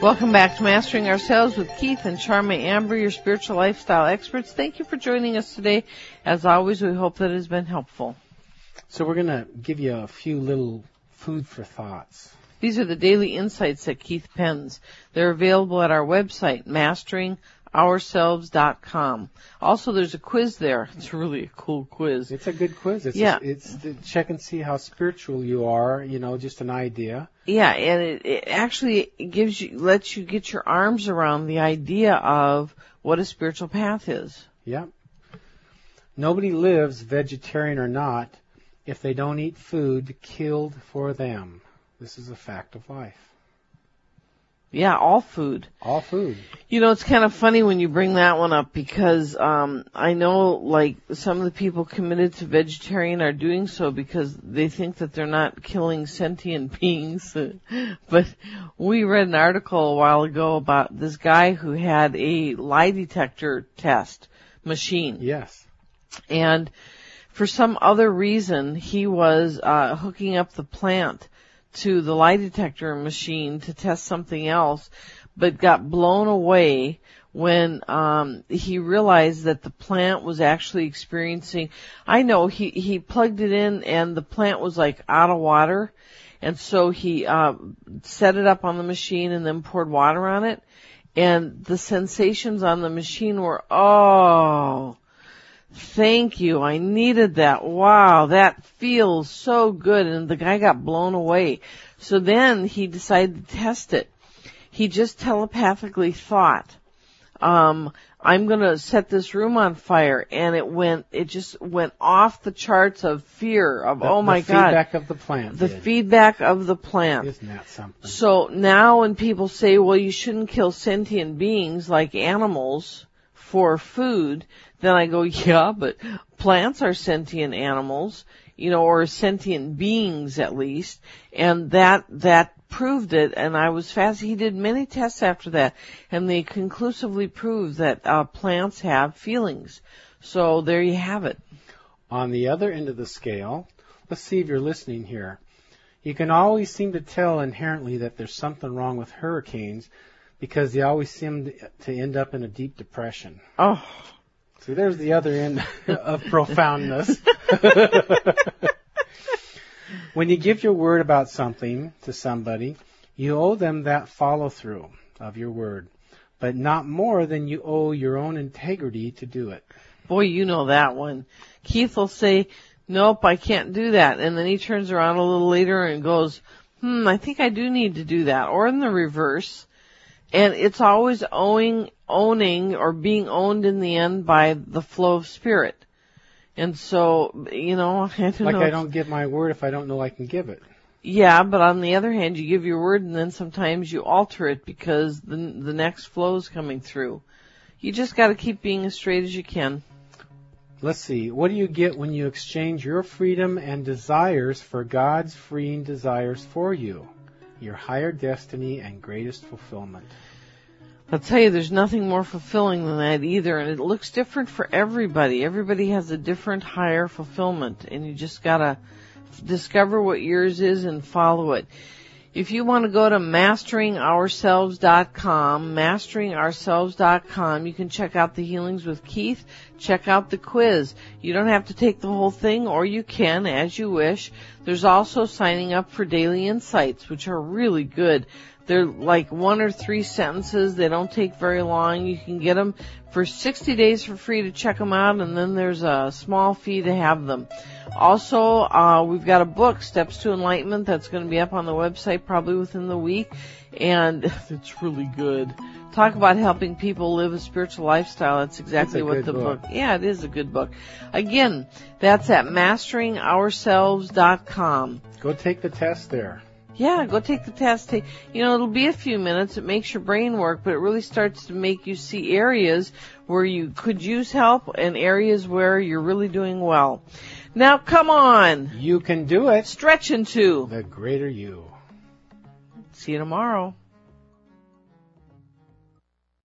Welcome back to Mastering Ourselves with Keith and Charma Amber, your spiritual lifestyle experts. Thank you for joining us today. As always, we hope that it has been helpful. So we're going to give you a few little food for thoughts. These are the daily insights that Keith pens. They're available at our website, masteringourselves.com. Also, there's a quiz there. It's really a cool quiz. It's a good quiz. It's Yeah. A, it's to check and see how spiritual you are. You know, just an idea. Yeah, and it, it actually gives you, lets you get your arms around the idea of what a spiritual path is. Yep. Nobody lives, vegetarian or not, if they don't eat food killed for them. This is a fact of life. Yeah, all food. All food. You know, it's kind of funny when you bring that one up because um I know like some of the people committed to vegetarian are doing so because they think that they're not killing sentient beings. but we read an article a while ago about this guy who had a lie detector test machine Yes. and for some other reason he was uh hooking up the plant to the lie detector machine to test something else but got blown away when um he realized that the plant was actually experiencing I know he he plugged it in and the plant was like out of water. And so he uh set it up on the machine and then poured water on it. And the sensations on the machine were oh Thank you. I needed that. Wow, that feels so good. And the guy got blown away. So then he decided to test it. He just telepathically thought, um, I'm gonna set this room on fire. And it went, it just went off the charts of fear of, The- oh my God. the feedback of the plant. The did. feedback of the plant. Isn't that something? So now when people say, well, you shouldn't kill sentient beings like animals for food, then I go, yeah, but plants are sentient animals, you know, or sentient beings at least, and that, that proved it, and I was fast, he did many tests after that, and they conclusively proved that, uh, plants have feelings. So there you have it. On the other end of the scale, let's see if you're listening here. You can always seem to tell inherently that there's something wrong with hurricanes because they always seem to end up in a deep depression. Oh, See, there's the other end of profoundness. when you give your word about something to somebody, you owe them that follow through of your word, but not more than you owe your own integrity to do it. Boy, you know that one. Keith will say, nope, I can't do that. And then he turns around a little later and goes, hmm, I think I do need to do that. Or in the reverse. And it's always owing, owning or being owned in the end by the flow of spirit. And so, you know, I don't Like know. I don't give my word if I don't know I can give it. Yeah, but on the other hand, you give your word and then sometimes you alter it because the, the next flow is coming through. You just gotta keep being as straight as you can. Let's see. What do you get when you exchange your freedom and desires for God's freeing desires for you? Your higher destiny and greatest fulfillment. I'll tell you, there's nothing more fulfilling than that either, and it looks different for everybody. Everybody has a different higher fulfillment, and you just gotta discover what yours is and follow it. If you want to go to masteringourselves.com, masteringourselves.com, you can check out the healings with Keith, check out the quiz. You don't have to take the whole thing, or you can, as you wish. There's also signing up for daily insights, which are really good. They're like one or three sentences. They don't take very long. You can get them for 60 days for free to check them out, and then there's a small fee to have them. Also, uh, we've got a book, Steps to Enlightenment, that's going to be up on the website probably within the week, and it's really good. Talk about helping people live a spiritual lifestyle. That's exactly what the book. book. Yeah, it is a good book. Again, that's at masteringourselves.com. Go take the test there. Yeah, go take the test. Take, you know, it'll be a few minutes. It makes your brain work, but it really starts to make you see areas where you could use help and areas where you're really doing well. Now, come on. You can do it. Stretch into. The greater you. See you tomorrow.